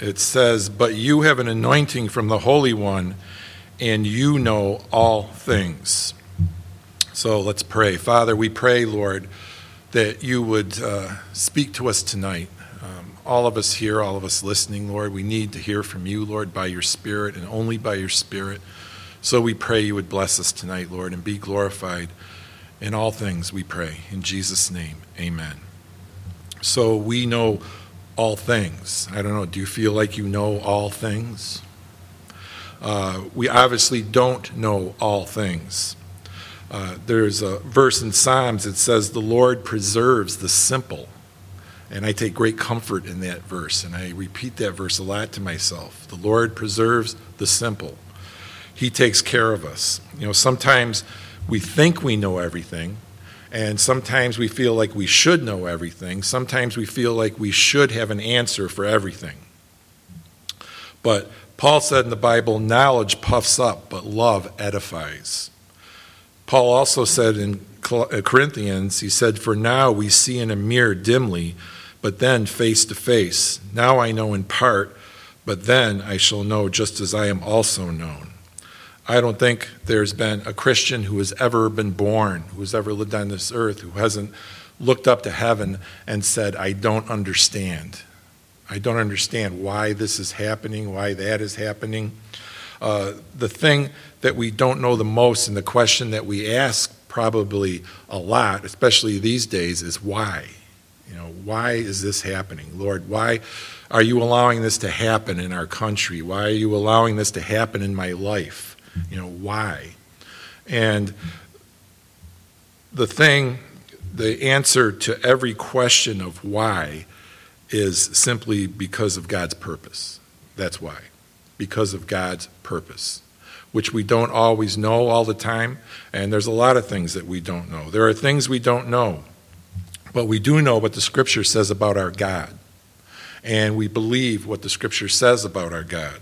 it says, But you have an anointing from the Holy One, and you know all things. So let's pray. Father, we pray, Lord, that you would uh, speak to us tonight. Um, all of us here, all of us listening, Lord, we need to hear from you, Lord, by your Spirit and only by your Spirit. So we pray you would bless us tonight, Lord, and be glorified in all things, we pray. In Jesus' name, amen. So we know all things. I don't know, do you feel like you know all things? Uh, we obviously don't know all things. Uh, there's a verse in Psalms that says, The Lord preserves the simple. And I take great comfort in that verse, and I repeat that verse a lot to myself. The Lord preserves the simple. He takes care of us. You know, sometimes we think we know everything, and sometimes we feel like we should know everything. Sometimes we feel like we should have an answer for everything. But Paul said in the Bible, knowledge puffs up, but love edifies. Paul also said in uh, Corinthians, he said, For now we see in a mirror dimly, but then face to face. Now I know in part, but then I shall know just as I am also known. I don't think there's been a Christian who has ever been born, who has ever lived on this earth, who hasn't looked up to heaven and said, I don't understand. I don't understand why this is happening, why that is happening. Uh, the thing that we don't know the most, and the question that we ask probably a lot, especially these days, is why? You know, why is this happening? Lord, why are you allowing this to happen in our country? Why are you allowing this to happen in my life? You know, why? And the thing, the answer to every question of why is simply because of God's purpose. That's why. Because of God's purpose, which we don't always know all the time. And there's a lot of things that we don't know. There are things we don't know, but we do know what the Scripture says about our God. And we believe what the Scripture says about our God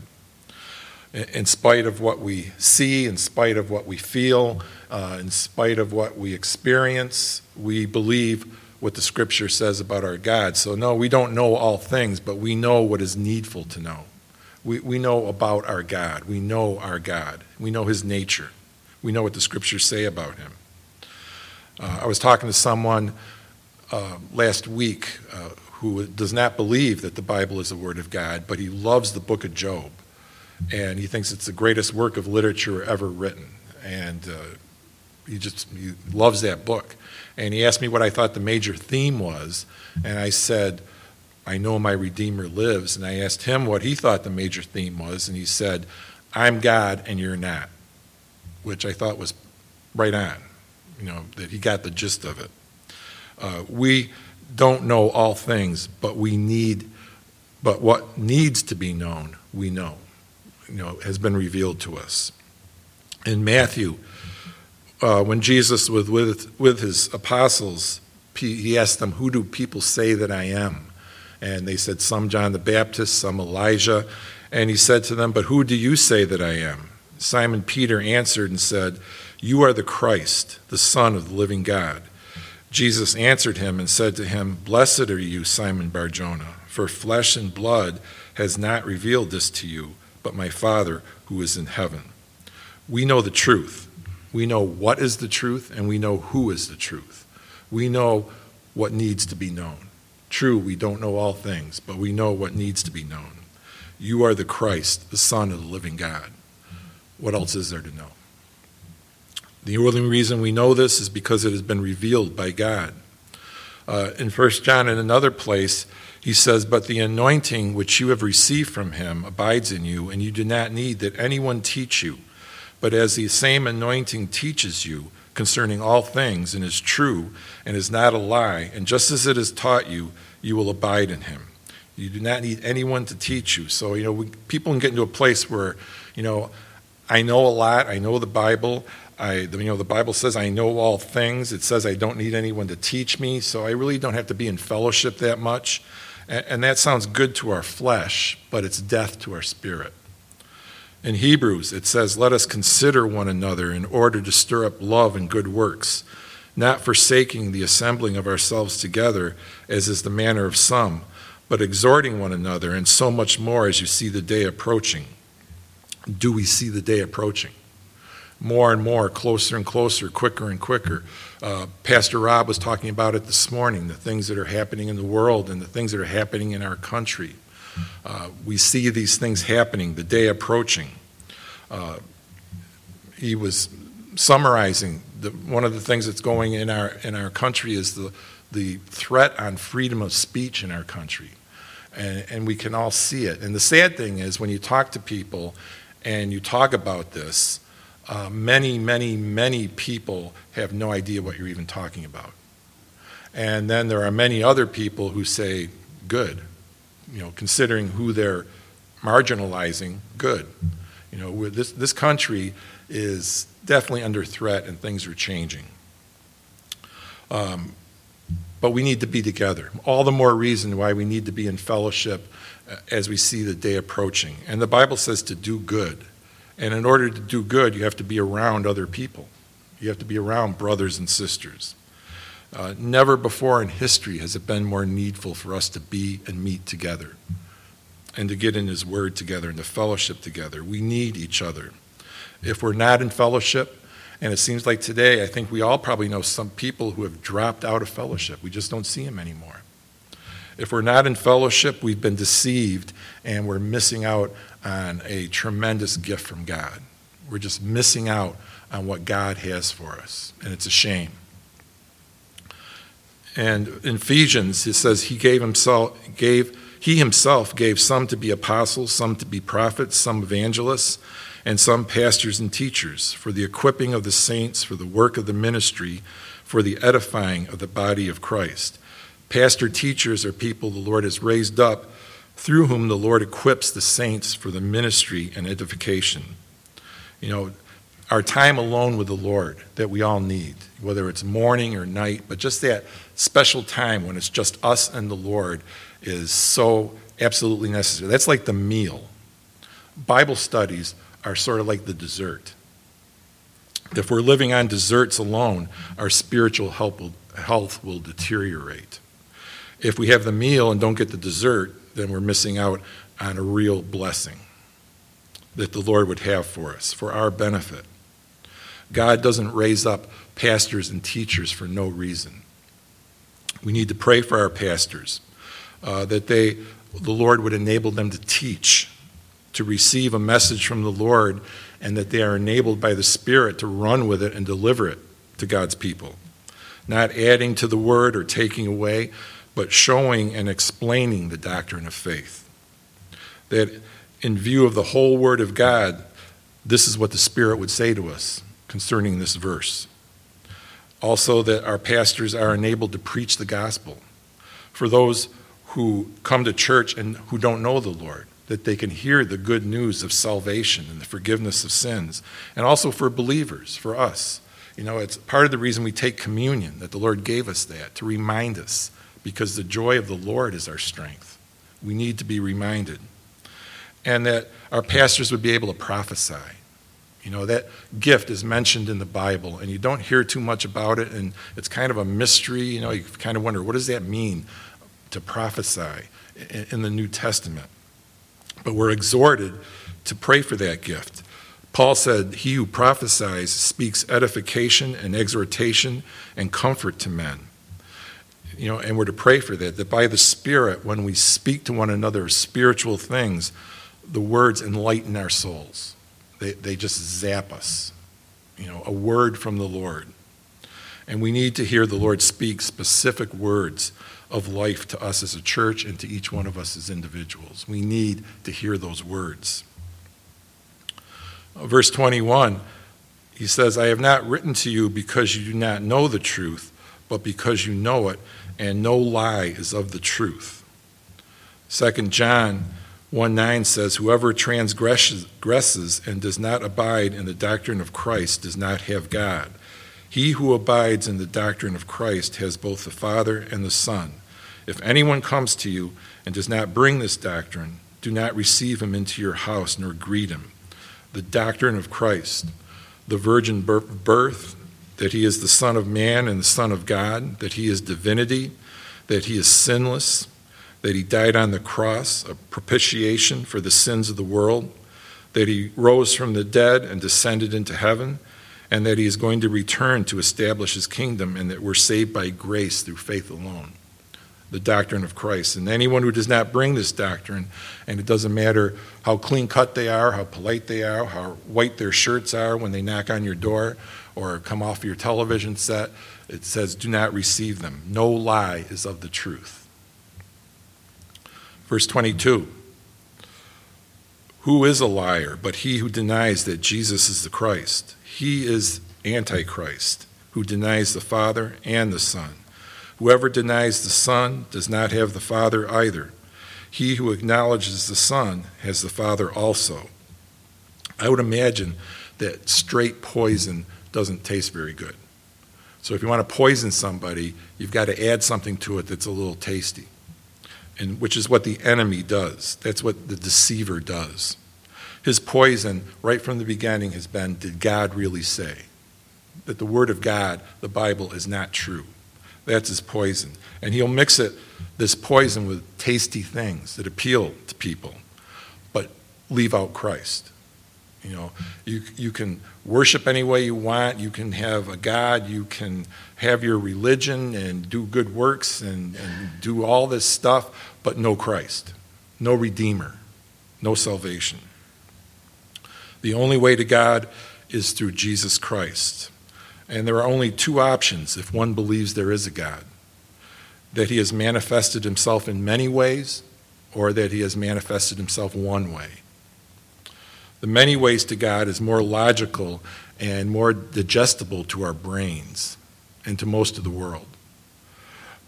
in spite of what we see, in spite of what we feel, uh, in spite of what we experience, we believe what the scripture says about our God. So, no, we don't know all things, but we know what is needful to know. We, we know about our God. We know our God. We know his nature. We know what the scriptures say about him. Uh, I was talking to someone uh, last week uh, who does not believe that the Bible is the Word of God, but he loves the book of Job and he thinks it's the greatest work of literature ever written. And uh, he just he loves that book. And he asked me what I thought the major theme was, and I said, I know my Redeemer lives. And I asked him what he thought the major theme was, and he said, I'm God and you're not, which I thought was right on, you know, that he got the gist of it. Uh, we don't know all things, but we need, but what needs to be known, we know you know, has been revealed to us. In Matthew, uh, when Jesus was with, with his apostles, he asked them, Who do people say that I am? And they said, Some John the Baptist, some Elijah. And he said to them, But who do you say that I am? Simon Peter answered and said, You are the Christ, the Son of the living God. Jesus answered him and said to him, Blessed are you, Simon Barjona, for flesh and blood has not revealed this to you but my Father who is in heaven. We know the truth. We know what is the truth, and we know who is the truth. We know what needs to be known. True, we don't know all things, but we know what needs to be known. You are the Christ, the Son of the living God. What else is there to know? The only reason we know this is because it has been revealed by God. Uh, in 1 John, in another place, he says, But the anointing which you have received from him abides in you, and you do not need that anyone teach you. But as the same anointing teaches you concerning all things, and is true, and is not a lie, and just as it has taught you, you will abide in him. You do not need anyone to teach you. So, you know, we, people can get into a place where, you know, I know a lot, I know the Bible, I, you know, the Bible says I know all things. It says I don't need anyone to teach me, so I really don't have to be in fellowship that much. And that sounds good to our flesh, but it's death to our spirit. In Hebrews, it says, Let us consider one another in order to stir up love and good works, not forsaking the assembling of ourselves together, as is the manner of some, but exhorting one another, and so much more as you see the day approaching. Do we see the day approaching? More and more, closer and closer, quicker and quicker. Uh, Pastor Rob was talking about it this morning the things that are happening in the world and the things that are happening in our country. Uh, we see these things happening, the day approaching. Uh, he was summarizing the, one of the things that's going in our in our country is the the threat on freedom of speech in our country, and, and we can all see it. And the sad thing is when you talk to people and you talk about this, uh, many, many, many people have no idea what you're even talking about. And then there are many other people who say, good, you know, considering who they're marginalizing, good. You know, this, this country is definitely under threat and things are changing. Um, but we need to be together. All the more reason why we need to be in fellowship uh, as we see the day approaching. And the Bible says to do good. And in order to do good, you have to be around other people. You have to be around brothers and sisters. Uh, never before in history has it been more needful for us to be and meet together and to get in His Word together and to fellowship together. We need each other. If we're not in fellowship, and it seems like today, I think we all probably know some people who have dropped out of fellowship. We just don't see them anymore. If we're not in fellowship, we've been deceived and we're missing out on a tremendous gift from God. We're just missing out on what God has for us, and it's a shame. And in Ephesians, it says he gave himself gave he himself gave some to be apostles, some to be prophets, some evangelists, and some pastors and teachers for the equipping of the saints, for the work of the ministry, for the edifying of the body of Christ. Pastor teachers are people the Lord has raised up through whom the Lord equips the saints for the ministry and edification. You know, our time alone with the Lord that we all need, whether it's morning or night, but just that special time when it's just us and the Lord is so absolutely necessary. That's like the meal. Bible studies are sort of like the dessert. If we're living on desserts alone, our spiritual health will, deteriorate. If we have the meal and don't get the dessert, then we're missing out on a real blessing that the Lord would have for us, for our benefit. God doesn't raise up pastors and teachers for no reason. We need to pray for our pastors uh, that they, the Lord would enable them to teach, to receive a message from the Lord, and that they are enabled by the Spirit to run with it and deliver it to God's people. Not adding to the word or taking away, but showing and explaining the doctrine of faith. That in view of the whole Word of God, this is what the Spirit would say to us concerning this verse. Also, that our pastors are enabled to preach the gospel. For those who come to church and who don't know the Lord, that they can hear the good news of salvation and the forgiveness of sins, and also for believers, for us. You know, it's part of the reason we take communion, that the Lord gave us that, to remind us, because the joy of the Lord is our strength. We need to be reminded. And that our pastors would be able to prophesy. You know, that gift is mentioned in the Bible, and you don't hear too much about it, and it's kind of a mystery. You know, you kind of wonder, what does that mean? to prophesy in the New Testament. But we're exhorted to pray for that gift. Paul said, He who prophesies speaks edification and exhortation and comfort to men. You know, and we're to pray for that, that by the Spirit, when we speak to one another spiritual things, the words enlighten our souls. They, they just zap us. You know, a word from the Lord. And we need to hear the Lord speak specific words of life to us as a church and to each one of us as individuals. We need to hear those words. Uh, verse 21, he says, I have not written to you because you do not know the truth, but because you know it, and no lie is of the truth. 2 John 1 9 says, Whoever transgresses and does not abide in the doctrine of Christ does not have God. He who abides in the doctrine of Christ has both the Father and the Son. If anyone comes to you and does not bring this doctrine, do not receive him into your house nor greet him. The doctrine of Christ, the virgin birth, that he is the Son of Man and the Son of God, that he is divinity, that he is sinless, that he died on the cross, a propitiation for the sins of the world, that he rose from the dead and descended into heaven, and that he is going to return to establish his kingdom, and that we're saved by grace through faith alone. The doctrine of Christ. And anyone who does not bring this doctrine, and it doesn't matter how clean cut they are, how polite they are, how white their shirts are when they knock on your door or come off your television set, it says, do not receive them. No lie is of the truth. Verse 22 Who is a liar but he who denies that Jesus is the Christ? He is Antichrist, who denies the Father and the Son. Whoever denies the Son does not have the Father either. He who acknowledges the Son has the Father also. I would imagine that straight poison doesn't taste very good. So if you want to poison somebody, you've got to add something to it that's a little tasty and which is what the enemy does. That's what the deceiver does. His poison, right from the beginning, has been Did God really say? That the Word of God, the Bible, is not true. That's his poison. And he'll mix it, this poison, with tasty things that appeal to people, but leave out Christ. You know, you, you can worship any way you want. You can have a God. You can have your religion and do good works and, and do all this stuff, but no Christ, no Redeemer, no salvation. The only way to God is through Jesus Christ. And there are only two options if one believes there is a God that he has manifested himself in many ways, or that he has manifested himself one way. The many ways to God is more logical and more digestible to our brains and to most of the world.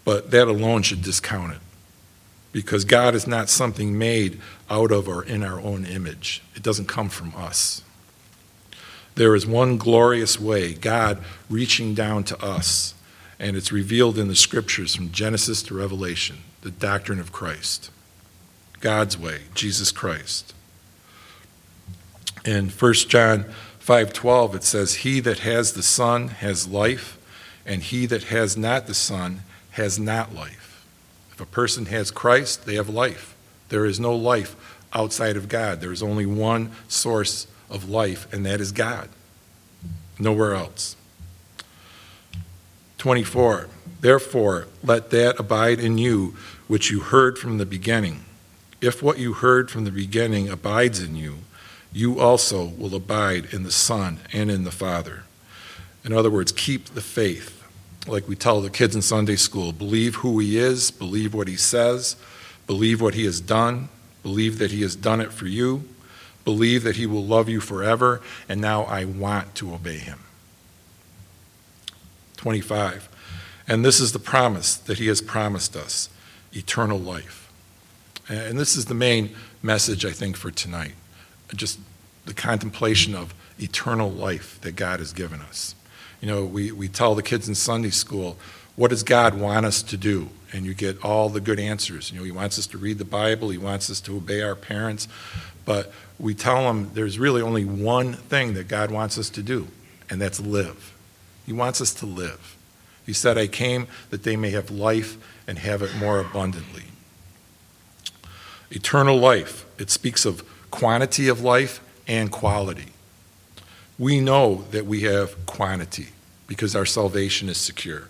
But that alone should discount it. Because God is not something made out of or in our own image, it doesn't come from us. There is one glorious way, God reaching down to us, and it's revealed in the scriptures from Genesis to Revelation the doctrine of Christ. God's way, Jesus Christ. In 1 John 5:12 it says he that has the son has life and he that has not the son has not life. If a person has Christ, they have life. There is no life outside of God. There is only one source of life and that is God. Nowhere else. 24 Therefore let that abide in you which you heard from the beginning. If what you heard from the beginning abides in you, you also will abide in the Son and in the Father. In other words, keep the faith. Like we tell the kids in Sunday school believe who He is, believe what He says, believe what He has done, believe that He has done it for you, believe that He will love you forever, and now I want to obey Him. 25. And this is the promise that He has promised us eternal life. And this is the main message, I think, for tonight just the contemplation of eternal life that God has given us. You know, we, we tell the kids in Sunday school, what does God want us to do? And you get all the good answers. You know, He wants us to read the Bible, He wants us to obey our parents, but we tell them there's really only one thing that God wants us to do, and that's live. He wants us to live. He said, I came that they may have life and have it more abundantly. Eternal life, it speaks of quantity of life and quality. We know that we have quantity because our salvation is secure.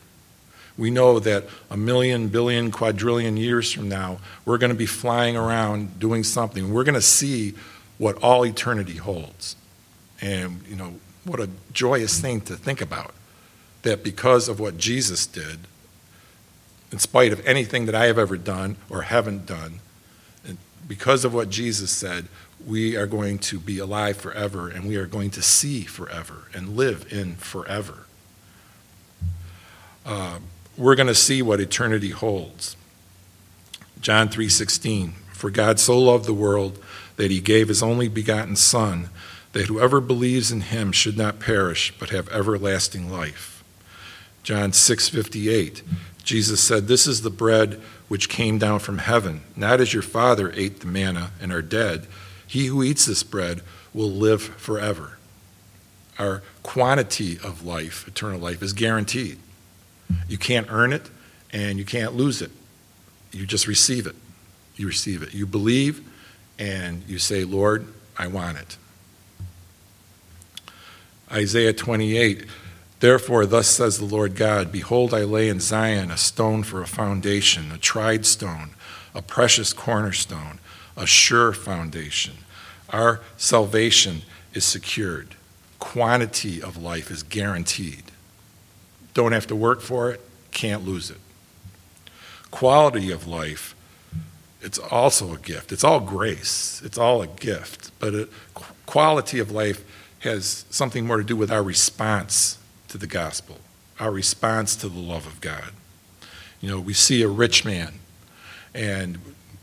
We know that a million, billion, quadrillion years from now, we're going to be flying around doing something. We're going to see what all eternity holds. And, you know, what a joyous thing to think about. That because of what Jesus did, in spite of anything that I have ever done or haven't done, and because of what Jesus said, we are going to be alive forever and we are going to see forever and live in forever. Uh, we're going to see what eternity holds. John 3:16 For God so loved the world that he gave his only begotten son that whoever believes in him should not perish but have everlasting life. John 6:58 Jesus said this is the bread which came down from heaven not as your father ate the manna and are dead he who eats this bread will live forever. Our quantity of life, eternal life, is guaranteed. You can't earn it and you can't lose it. You just receive it. you receive it. You believe and you say, Lord, I want it. Isaiah 28 Therefore, thus says the Lord God Behold, I lay in Zion a stone for a foundation, a tried stone, a precious cornerstone, a sure foundation. Our salvation is secured, quantity of life is guaranteed. Don't have to work for it, can't lose it. Quality of life, it's also a gift. It's all grace, it's all a gift. But it, quality of life has something more to do with our response to the gospel, our response to the love of God. You know, we see a rich man and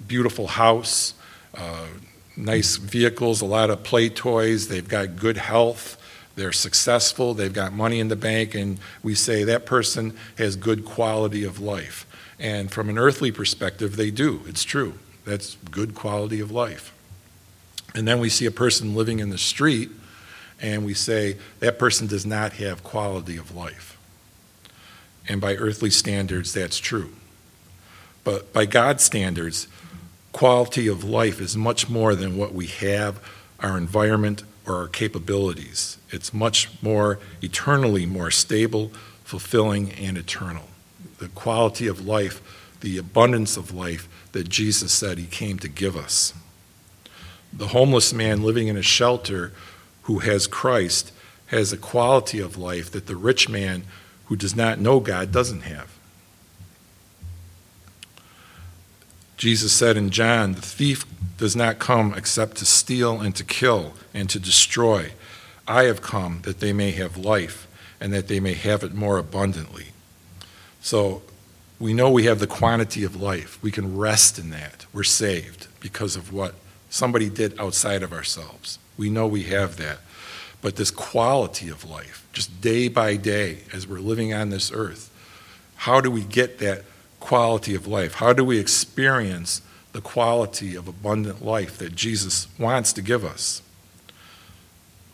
beautiful house, uh, nice vehicles, a lot of play toys, they've got good health, they're successful, they've got money in the bank, and we say that person has good quality of life. And from an earthly perspective, they do. It's true. That's good quality of life. And then we see a person living in the street and we say that person does not have quality of life. And by earthly standards, that's true. But by God's standards, quality of life is much more than what we have, our environment, or our capabilities. It's much more eternally more stable, fulfilling, and eternal. The quality of life, the abundance of life that Jesus said he came to give us. The homeless man living in a shelter who has Christ has a quality of life that the rich man who does not know God doesn't have. Jesus said in John, The thief does not come except to steal and to kill and to destroy. I have come that they may have life and that they may have it more abundantly. So we know we have the quantity of life. We can rest in that. We're saved because of what somebody did outside of ourselves. We know we have that. But this quality of life, just day by day as we're living on this earth, how do we get that quality of life? How do we experience the quality of abundant life that Jesus wants to give us?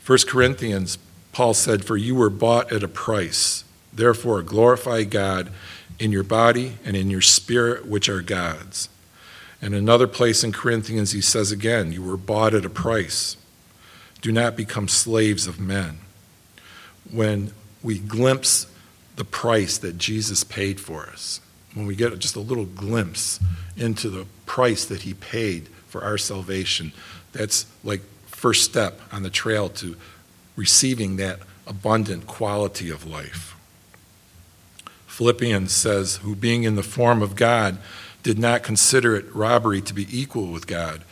1 Corinthians, Paul said, For you were bought at a price. Therefore, glorify God in your body and in your spirit, which are God's. And another place in Corinthians, he says again, You were bought at a price. Do not become slaves of men. When we glimpse the price that Jesus paid for us, when we get just a little glimpse into the price that he paid for our salvation, that's like first step on the trail to receiving that abundant quality of life. Philippians says, who being in the form of God did not consider it robbery to be equal with God,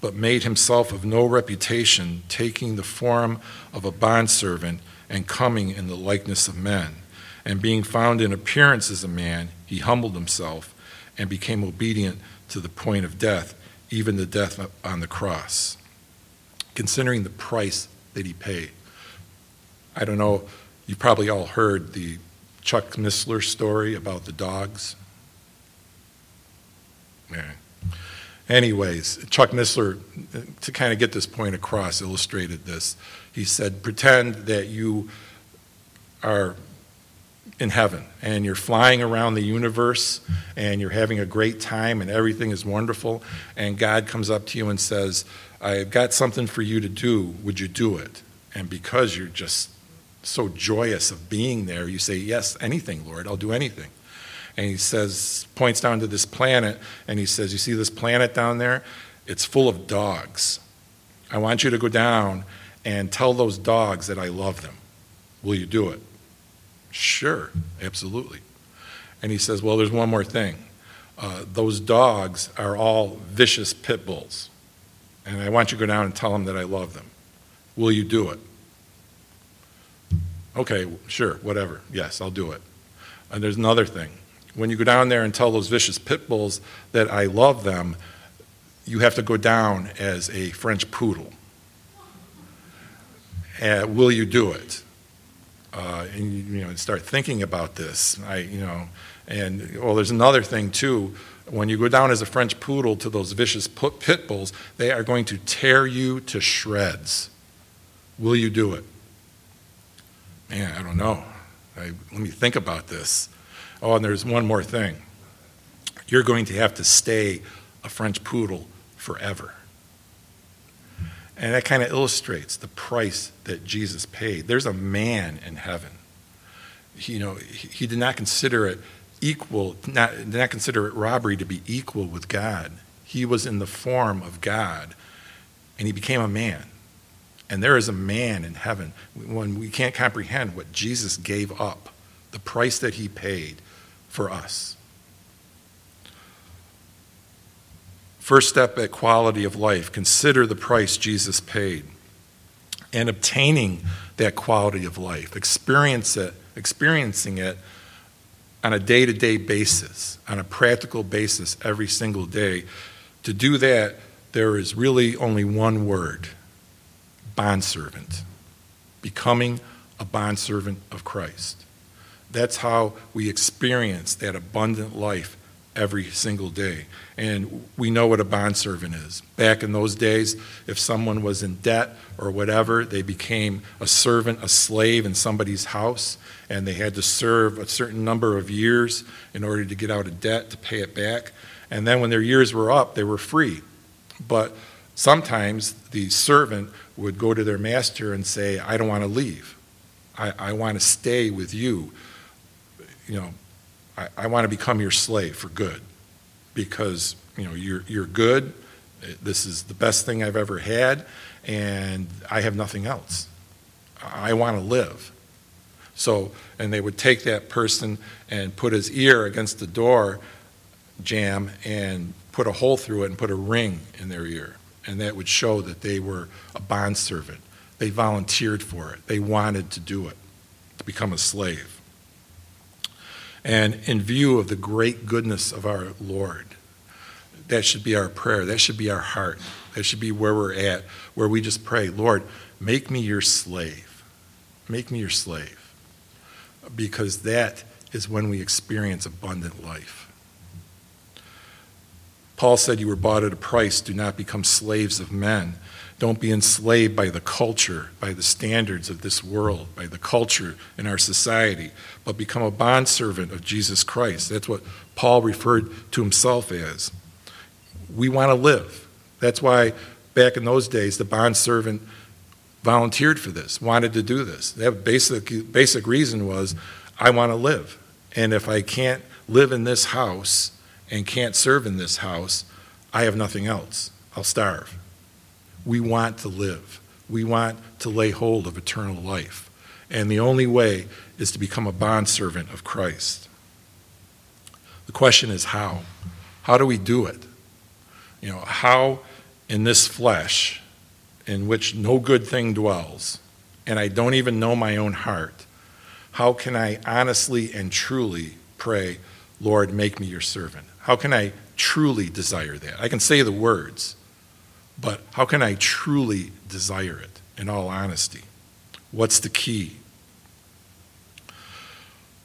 but made himself of no reputation, taking the form of a bondservant and coming in the likeness of men. And being found in appearance as a man, he humbled himself and became obedient to the point of death, even the death on the cross. Considering the price that he paid. I don't know, you probably all heard the Chuck Missler story about the dogs. Yeah. Anyways, Chuck Missler, to kind of get this point across, illustrated this. He said, Pretend that you are in heaven and you're flying around the universe and you're having a great time and everything is wonderful, and God comes up to you and says, I've got something for you to do. Would you do it? And because you're just so joyous of being there, you say, Yes, anything, Lord, I'll do anything and he says, points down to this planet, and he says, You see this planet down there? It's full of dogs. I want you to go down and tell those dogs that I love them. Will you do it? Sure, absolutely. And he says, Well, there's one more thing. Uh, those dogs are all vicious pit bulls. And I want you to go down and tell them that I love them. Will you do it? Okay, sure, whatever. Yes, I'll do it. And there's another thing when you go down there and tell those vicious pit bulls that I love them, you have to go down as a French poodle. Uh, will you do it? Uh, and you know, start thinking about this. I, you know, and well, there's another thing too. When you go down as a French poodle to those vicious pit bulls, they are going to tear you to shreds. Will you do it? Man, I don't know. I, let me think about this. Oh, and there's one more thing. You're going to have to stay a French poodle forever. And that kind of illustrates the price that Jesus paid. There's a man in heaven. He, you know, he, he did not consider it equal, not, did not consider it robbery to be equal with God. He was in the form of God, and he became a man. And there is a man in heaven when we can't comprehend what Jesus gave up, the price that he paid for us. First step at quality of life consider the price Jesus paid. And obtaining that quality of life, experience it, experiencing it on a day to day basis, on a practical basis every single day. To do that, there is really only one word bondservant. Becoming a bondservant of Christ. That's how we experience that abundant life every single day. And we know what a bondservant is. Back in those days, if someone was in debt or whatever, they became a servant, a slave in somebody's house, and they had to serve a certain number of years in order to get out of debt to pay it back. And then when their years were up, they were free. But sometimes the servant would go to their master and say, I don't want to leave. I, I want to stay with you. You know, I, I want to become your slave for good because you know you're you're good. This is the best thing I've ever had, and I have nothing else. I want to live. So, and they would take that person and put his ear against the door jamb and put a hole through it and put a ring in their ear. And that would show that they were a bondservant. They volunteered for it, they wanted to do it, to become a slave. And in view of the great goodness of our Lord, that should be our prayer. That should be our heart. That should be where we're at, where we just pray, Lord, make me your slave. Make me your slave. Because that is when we experience abundant life. Paul said, You were bought at a price. Do not become slaves of men. Don't be enslaved by the culture, by the standards of this world, by the culture in our society, but become a bondservant of Jesus Christ. That's what Paul referred to himself as. We want to live. That's why back in those days, the bondservant volunteered for this, wanted to do this. That basic, basic reason was I want to live. And if I can't live in this house and can't serve in this house, I have nothing else. I'll starve. We want to live. We want to lay hold of eternal life. And the only way is to become a bondservant of Christ. The question is how? How do we do it? You know, how in this flesh, in which no good thing dwells, and I don't even know my own heart, how can I honestly and truly pray, Lord, make me your servant? How can I truly desire that? I can say the words, but how can I truly desire it in all honesty? What's the key?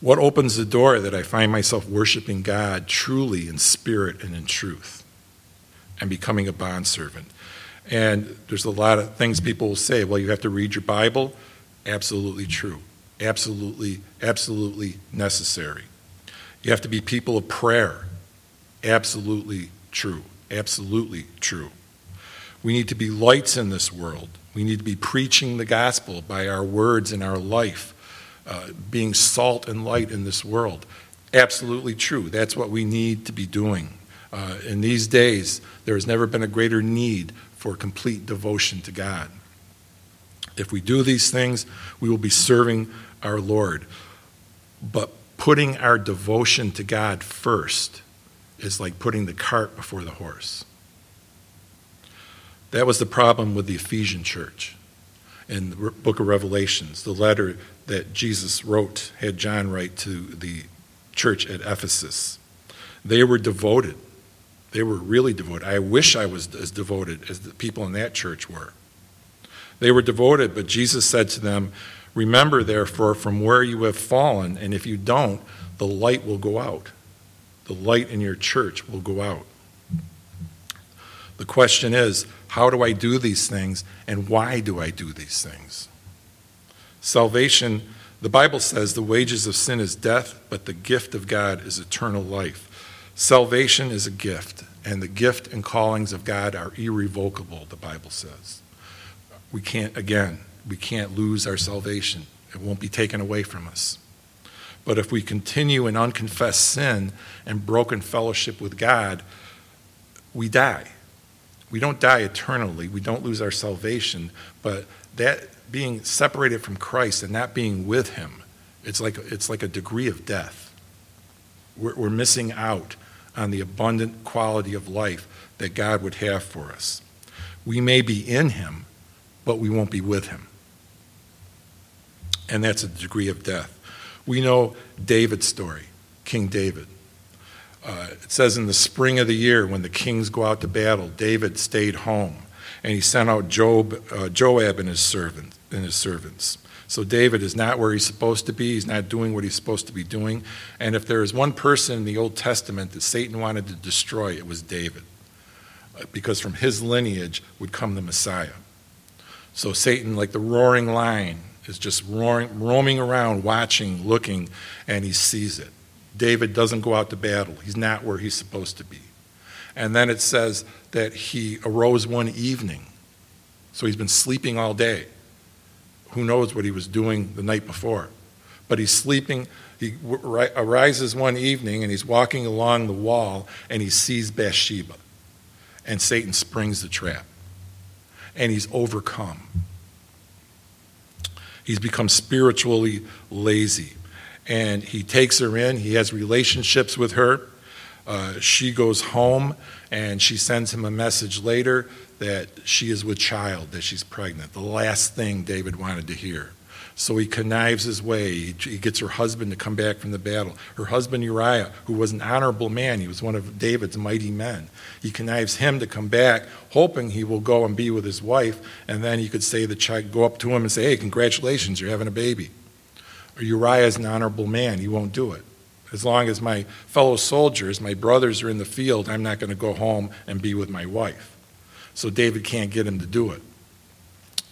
What opens the door that I find myself worshiping God truly in spirit and in truth and becoming a bondservant? And there's a lot of things people will say, well, you have to read your Bible. Absolutely true. Absolutely, absolutely necessary. You have to be people of prayer. Absolutely true. Absolutely true. We need to be lights in this world. We need to be preaching the gospel by our words and our life, uh, being salt and light in this world. Absolutely true. That's what we need to be doing. Uh, in these days, there has never been a greater need for complete devotion to God. If we do these things, we will be serving our Lord. But putting our devotion to God first is like putting the cart before the horse. That was the problem with the Ephesian church in the book of Revelations. The letter that Jesus wrote, had John write to the church at Ephesus. They were devoted. They were really devoted. I wish I was as devoted as the people in that church were. They were devoted, but Jesus said to them, Remember, therefore, from where you have fallen, and if you don't, the light will go out. The light in your church will go out. The question is, how do I do these things and why do I do these things? Salvation, the Bible says the wages of sin is death, but the gift of God is eternal life. Salvation is a gift, And the gift and callings of God are irrevocable, the Bible says. We can't, again, we can't lose our salvation. It won't be taken away from us. But if we continue in unconfessed sin and broken fellowship with God, we die. We don't die eternally. We don't lose our salvation. But that being separated from Christ and not being with Him, it's like, it's like a degree of death. We're, we're missing out on the abundant quality of life that God would have for us. We may be in Him, but we won't be with Him. And that's a degree of death. We know David's story, King David. Uh, it says in the spring of the year, when the kings go out to battle, David stayed home, and he sent out Job, uh, Joab and his servant and his servants. So David is not where he's supposed to be. He's not doing what he's supposed to be doing. And if there is one person in the Old Testament that Satan wanted to destroy, it was David, uh, because from his lineage would come the Messiah. So Satan, like the roaring lion, is just roaring, roaming around, watching, looking, and he sees it. David doesn't go out to battle. He's not where he's supposed to be. And then it says that he arose one evening. So he's been sleeping all day. Who knows what he was doing the night before? But he's sleeping. He arises one evening and he's walking along the wall and he sees Bathsheba. And Satan springs the trap. And he's overcome. He's become spiritually lazy. And he takes her in, he has relationships with her. Uh, she goes home and she sends him a message later that she is with child, that she's pregnant. The last thing David wanted to hear. So he connives his way. He gets her husband to come back from the battle. Her husband Uriah, who was an honorable man, he was one of David's mighty men. He connives him to come back, hoping he will go and be with his wife, and then he could say the child, go up to him and say, "Hey, congratulations, you're having a baby." Uriah is an honorable man; he won't do it. As long as my fellow soldiers, my brothers, are in the field, I'm not going to go home and be with my wife. So David can't get him to do it.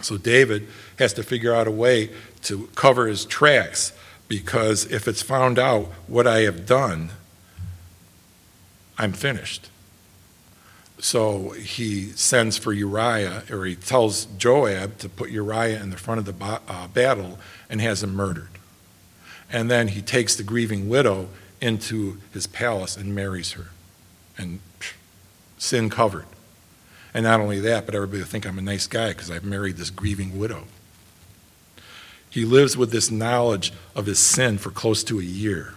So David has to figure out a way to cover his tracks because if it's found out what I have done, I'm finished. So he sends for Uriah, or he tells Joab to put Uriah in the front of the uh, battle and has him murdered. And then he takes the grieving widow into his palace and marries her. And sin covered. And not only that, but everybody will think I'm a nice guy because I've married this grieving widow. He lives with this knowledge of his sin for close to a year.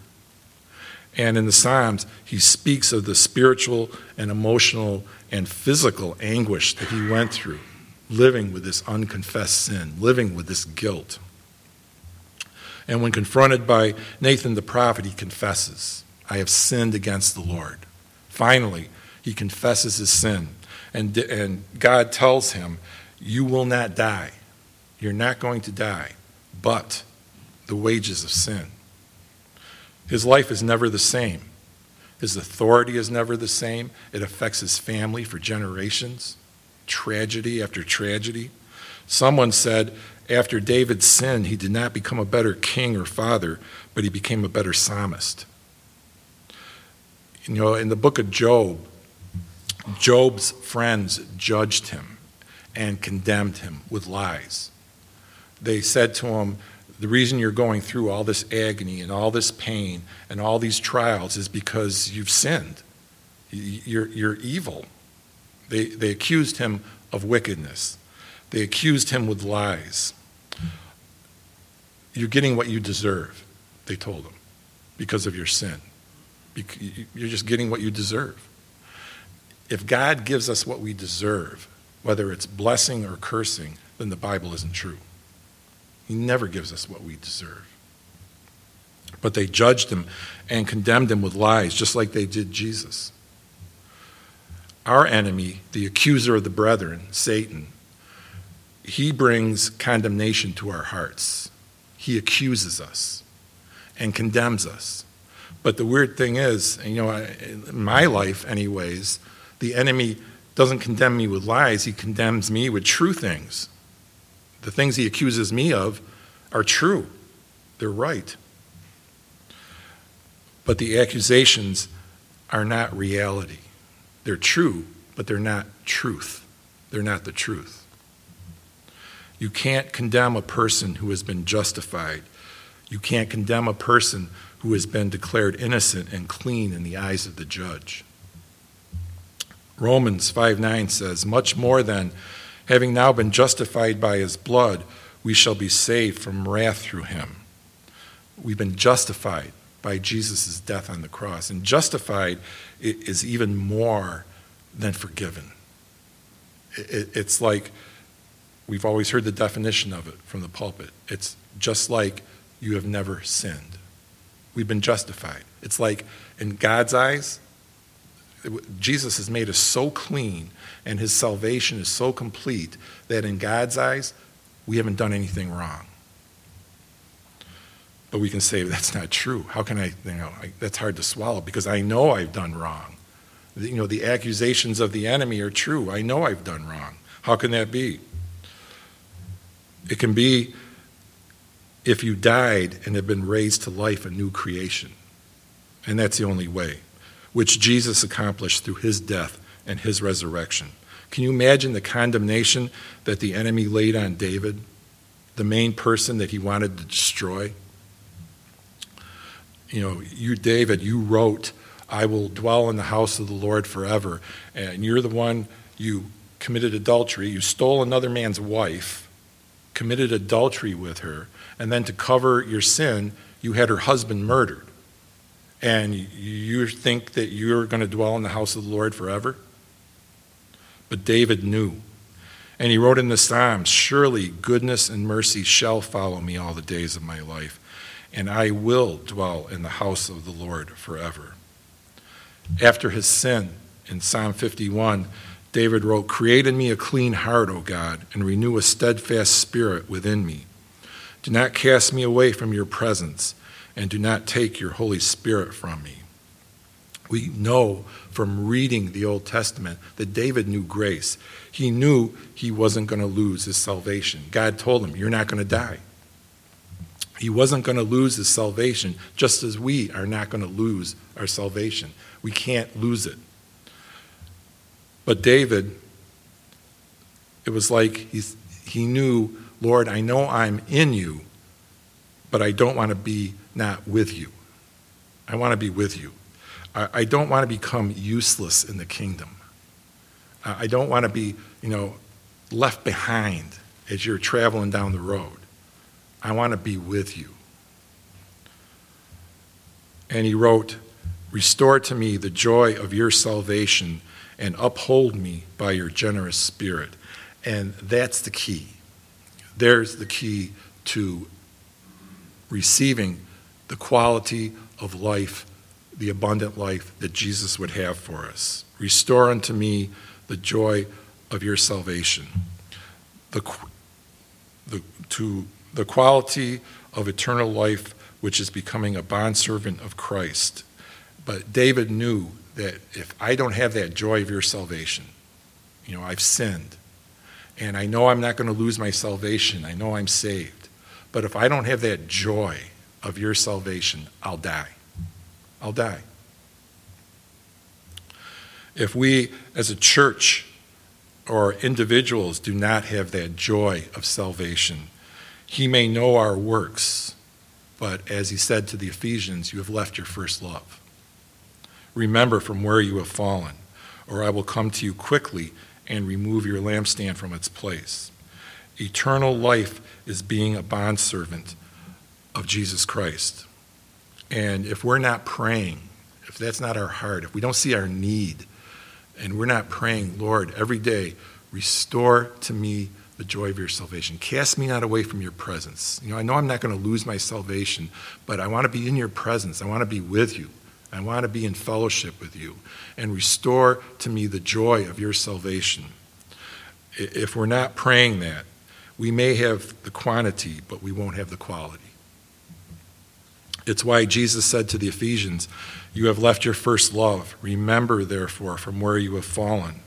And in the Psalms, he speaks of the spiritual and emotional and physical anguish that he went through, living with this unconfessed sin, living with this guilt. And when confronted by Nathan the prophet, he confesses, I have sinned against the Lord. Finally, he confesses his sin. And, and God tells him, You will not die. You're not going to die but the wages of sin. His life is never the same. His authority is never the same. It affects his family for generations, tragedy after tragedy. Someone said, after David's sin, he did not become a better king or father, but he became a better psalmist. You know, in the book of Job, Job's friends judged him and condemned him with lies they said to him, The reason you're going through all this agony and all this pain and all these trials is because you've sinned. You're, you're evil. They, they accused him of wickedness, they accused him with lies. You're getting what you deserve, they told him, because of your sin. You're just getting what you deserve. If God gives us what we deserve, whether it's blessing or cursing, then the Bible isn't true. He never gives us what we deserve. But they judged him and condemned him with lies, just like they did Jesus. Our enemy, the accuser of the brethren, Satan, he brings condemnation to our hearts. He accuses us and condemns us. But the weird thing is, you know, in my life, anyways, the enemy doesn't condemn me with lies, he condemns me with true things. The things he accuses me of are true, they're right. But the accusations are not reality. they're true, but they're not truth. They're not the truth. You can't condemn a person who has been justified. You can't condemn a person who has been declared innocent and clean in the eyes of the judge. Romans 5 9 says, Much more than, having now been justified by his blood, we shall be saved from wrath through him. We've been justified by Jesus' death on the cross. And justified is even more than forgiven. It's like we've always heard the definition of it from the pulpit. It's just like you have never sinned. We've been justified. It's like in God's eyes, Jesus has made us so clean and his salvation is so complete that in God's eyes, we haven't done anything wrong. But we can say that's not true. How can I, you know, I, that's hard to swallow because I know I've done wrong. You know, the accusations of the enemy are true. I know I've done wrong. How can that be? It can be if you died and have been raised to life, a new creation. And that's the only way, which Jesus accomplished through his death and his resurrection. Can you imagine the condemnation that the enemy laid on David, the main person that he wanted to destroy? You know, you, David, you wrote, I will dwell in the house of the Lord forever. And you're the one, you committed adultery, you stole another man's wife, committed adultery with her, and then to cover your sin, you had her husband murdered. And you think that you're going to dwell in the house of the Lord forever? But David knew. And he wrote in the Psalms Surely goodness and mercy shall follow me all the days of my life, and I will dwell in the house of the Lord forever. After his sin, in Psalm 51, David wrote, Create in me a clean heart, O God, and renew a steadfast spirit within me. Do not cast me away from your presence, and do not take your Holy Spirit from me. We know from reading the Old Testament that David knew grace. He knew he wasn't going to lose his salvation. God told him, You're not going to die. He wasn't going to lose his salvation, just as we are not going to lose our salvation. We can't lose it. But David, it was like he, he knew Lord, I know I'm in you, but I don't want to be not with you. I want to be with you. I, I don't want to become useless in the kingdom. I, I don't want to be, you know, left behind as you're traveling down the road. I want to be with you. And he wrote, Restore to me the joy of your salvation and uphold me by your generous spirit. And that's the key. There's the key to receiving the quality of life, the abundant life that Jesus would have for us. Restore unto me the joy of your salvation. The, the, to the quality of eternal life, which is becoming a bondservant of Christ. But David knew that if I don't have that joy of your salvation, you know, I've sinned and I know I'm not going to lose my salvation. I know I'm saved. But if I don't have that joy of your salvation, I'll die. I'll die. If we as a church or individuals do not have that joy of salvation, he may know our works, but as he said to the Ephesians, you have left your first love. Remember from where you have fallen, or I will come to you quickly and remove your lampstand from its place. Eternal life is being a bondservant of Jesus Christ. And if we're not praying, if that's not our heart, if we don't see our need, and we're not praying, Lord, every day, restore to me the joy of your salvation. Cast me not away from your presence. You know, I know I'm not going to lose my salvation, but I want to be in your presence. I want to be with you. I want to be in fellowship with you and restore to me the joy of your salvation. If we're not praying that, we may have the quantity, but we won't have the quality. It's why Jesus said to the Ephesians, You have left your first love. Remember, therefore, from where you have fallen.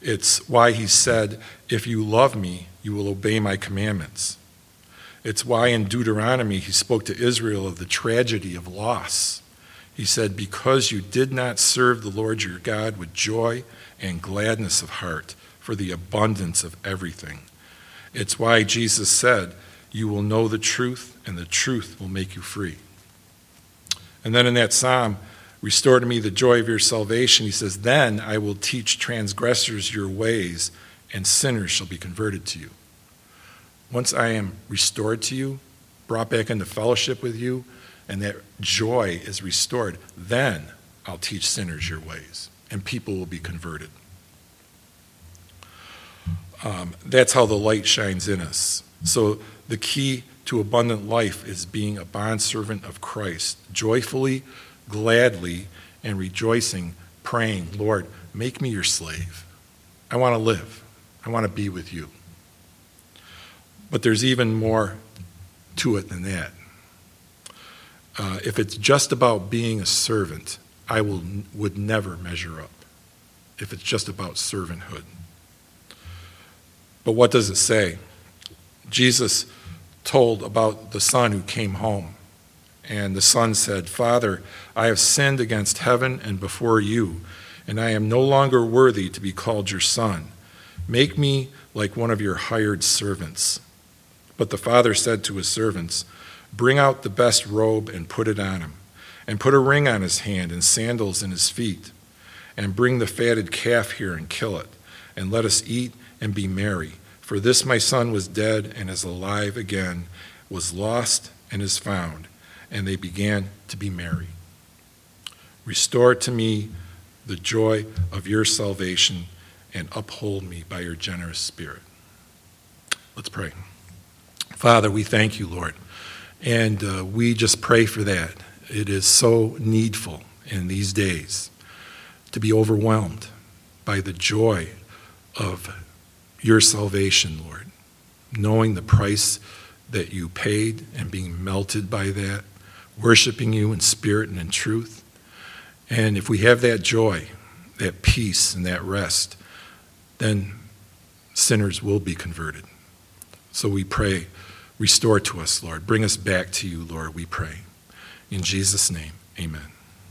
It's why he said, If you love me, you will obey my commandments. It's why in Deuteronomy he spoke to Israel of the tragedy of loss He said, Because you did not serve the Lord your God with joy and gladness of heart for the abundance of everything. It's why Jesus said, You will know the truth, and the truth will make you free. And then in that psalm, Restore to me the joy of your salvation, he says, Then I will teach transgressors your ways, and sinners shall be converted to you. Once I am restored to you, brought back into fellowship with you, and that joy is restored, then I'll teach sinners your ways, and people will be converted. Um, that's how the light shines in us. So the key to abundant life is being a bondservant of Christ, joyfully, gladly, and rejoicing, praying, Lord, make me your slave. I want to live. I want to be with you. But there's even more to it than that. Uh, if it's just about being a servant, I will, would never measure up. If it's just about servanthood. But what does it say? Jesus told about the son who came home. And the son said, Father, I have sinned against heaven and before you, and I am no longer worthy to be called your son. Make me like one of your hired servants. But the father said to his servants, Bring out the best robe and put it on him, and put a ring on his hand and sandals in his feet. And bring the fatted calf here and kill it, and let us eat and be merry. For this my son was dead and is alive again, was lost and is found. And they began to be merry. Restore to me the joy of your salvation and uphold me by your generous spirit. Let's pray. Father, we thank you, Lord. And uh, we just pray for that. It is so needful in these days to be overwhelmed by the joy of your salvation, Lord, knowing the price that you paid and being melted by that, worshiping you in spirit and in truth. And if we have that joy, that peace, and that rest, then sinners will be converted. So we pray Restore to us, Lord. Bring us back to you, Lord, we pray. In Jesus' name, amen.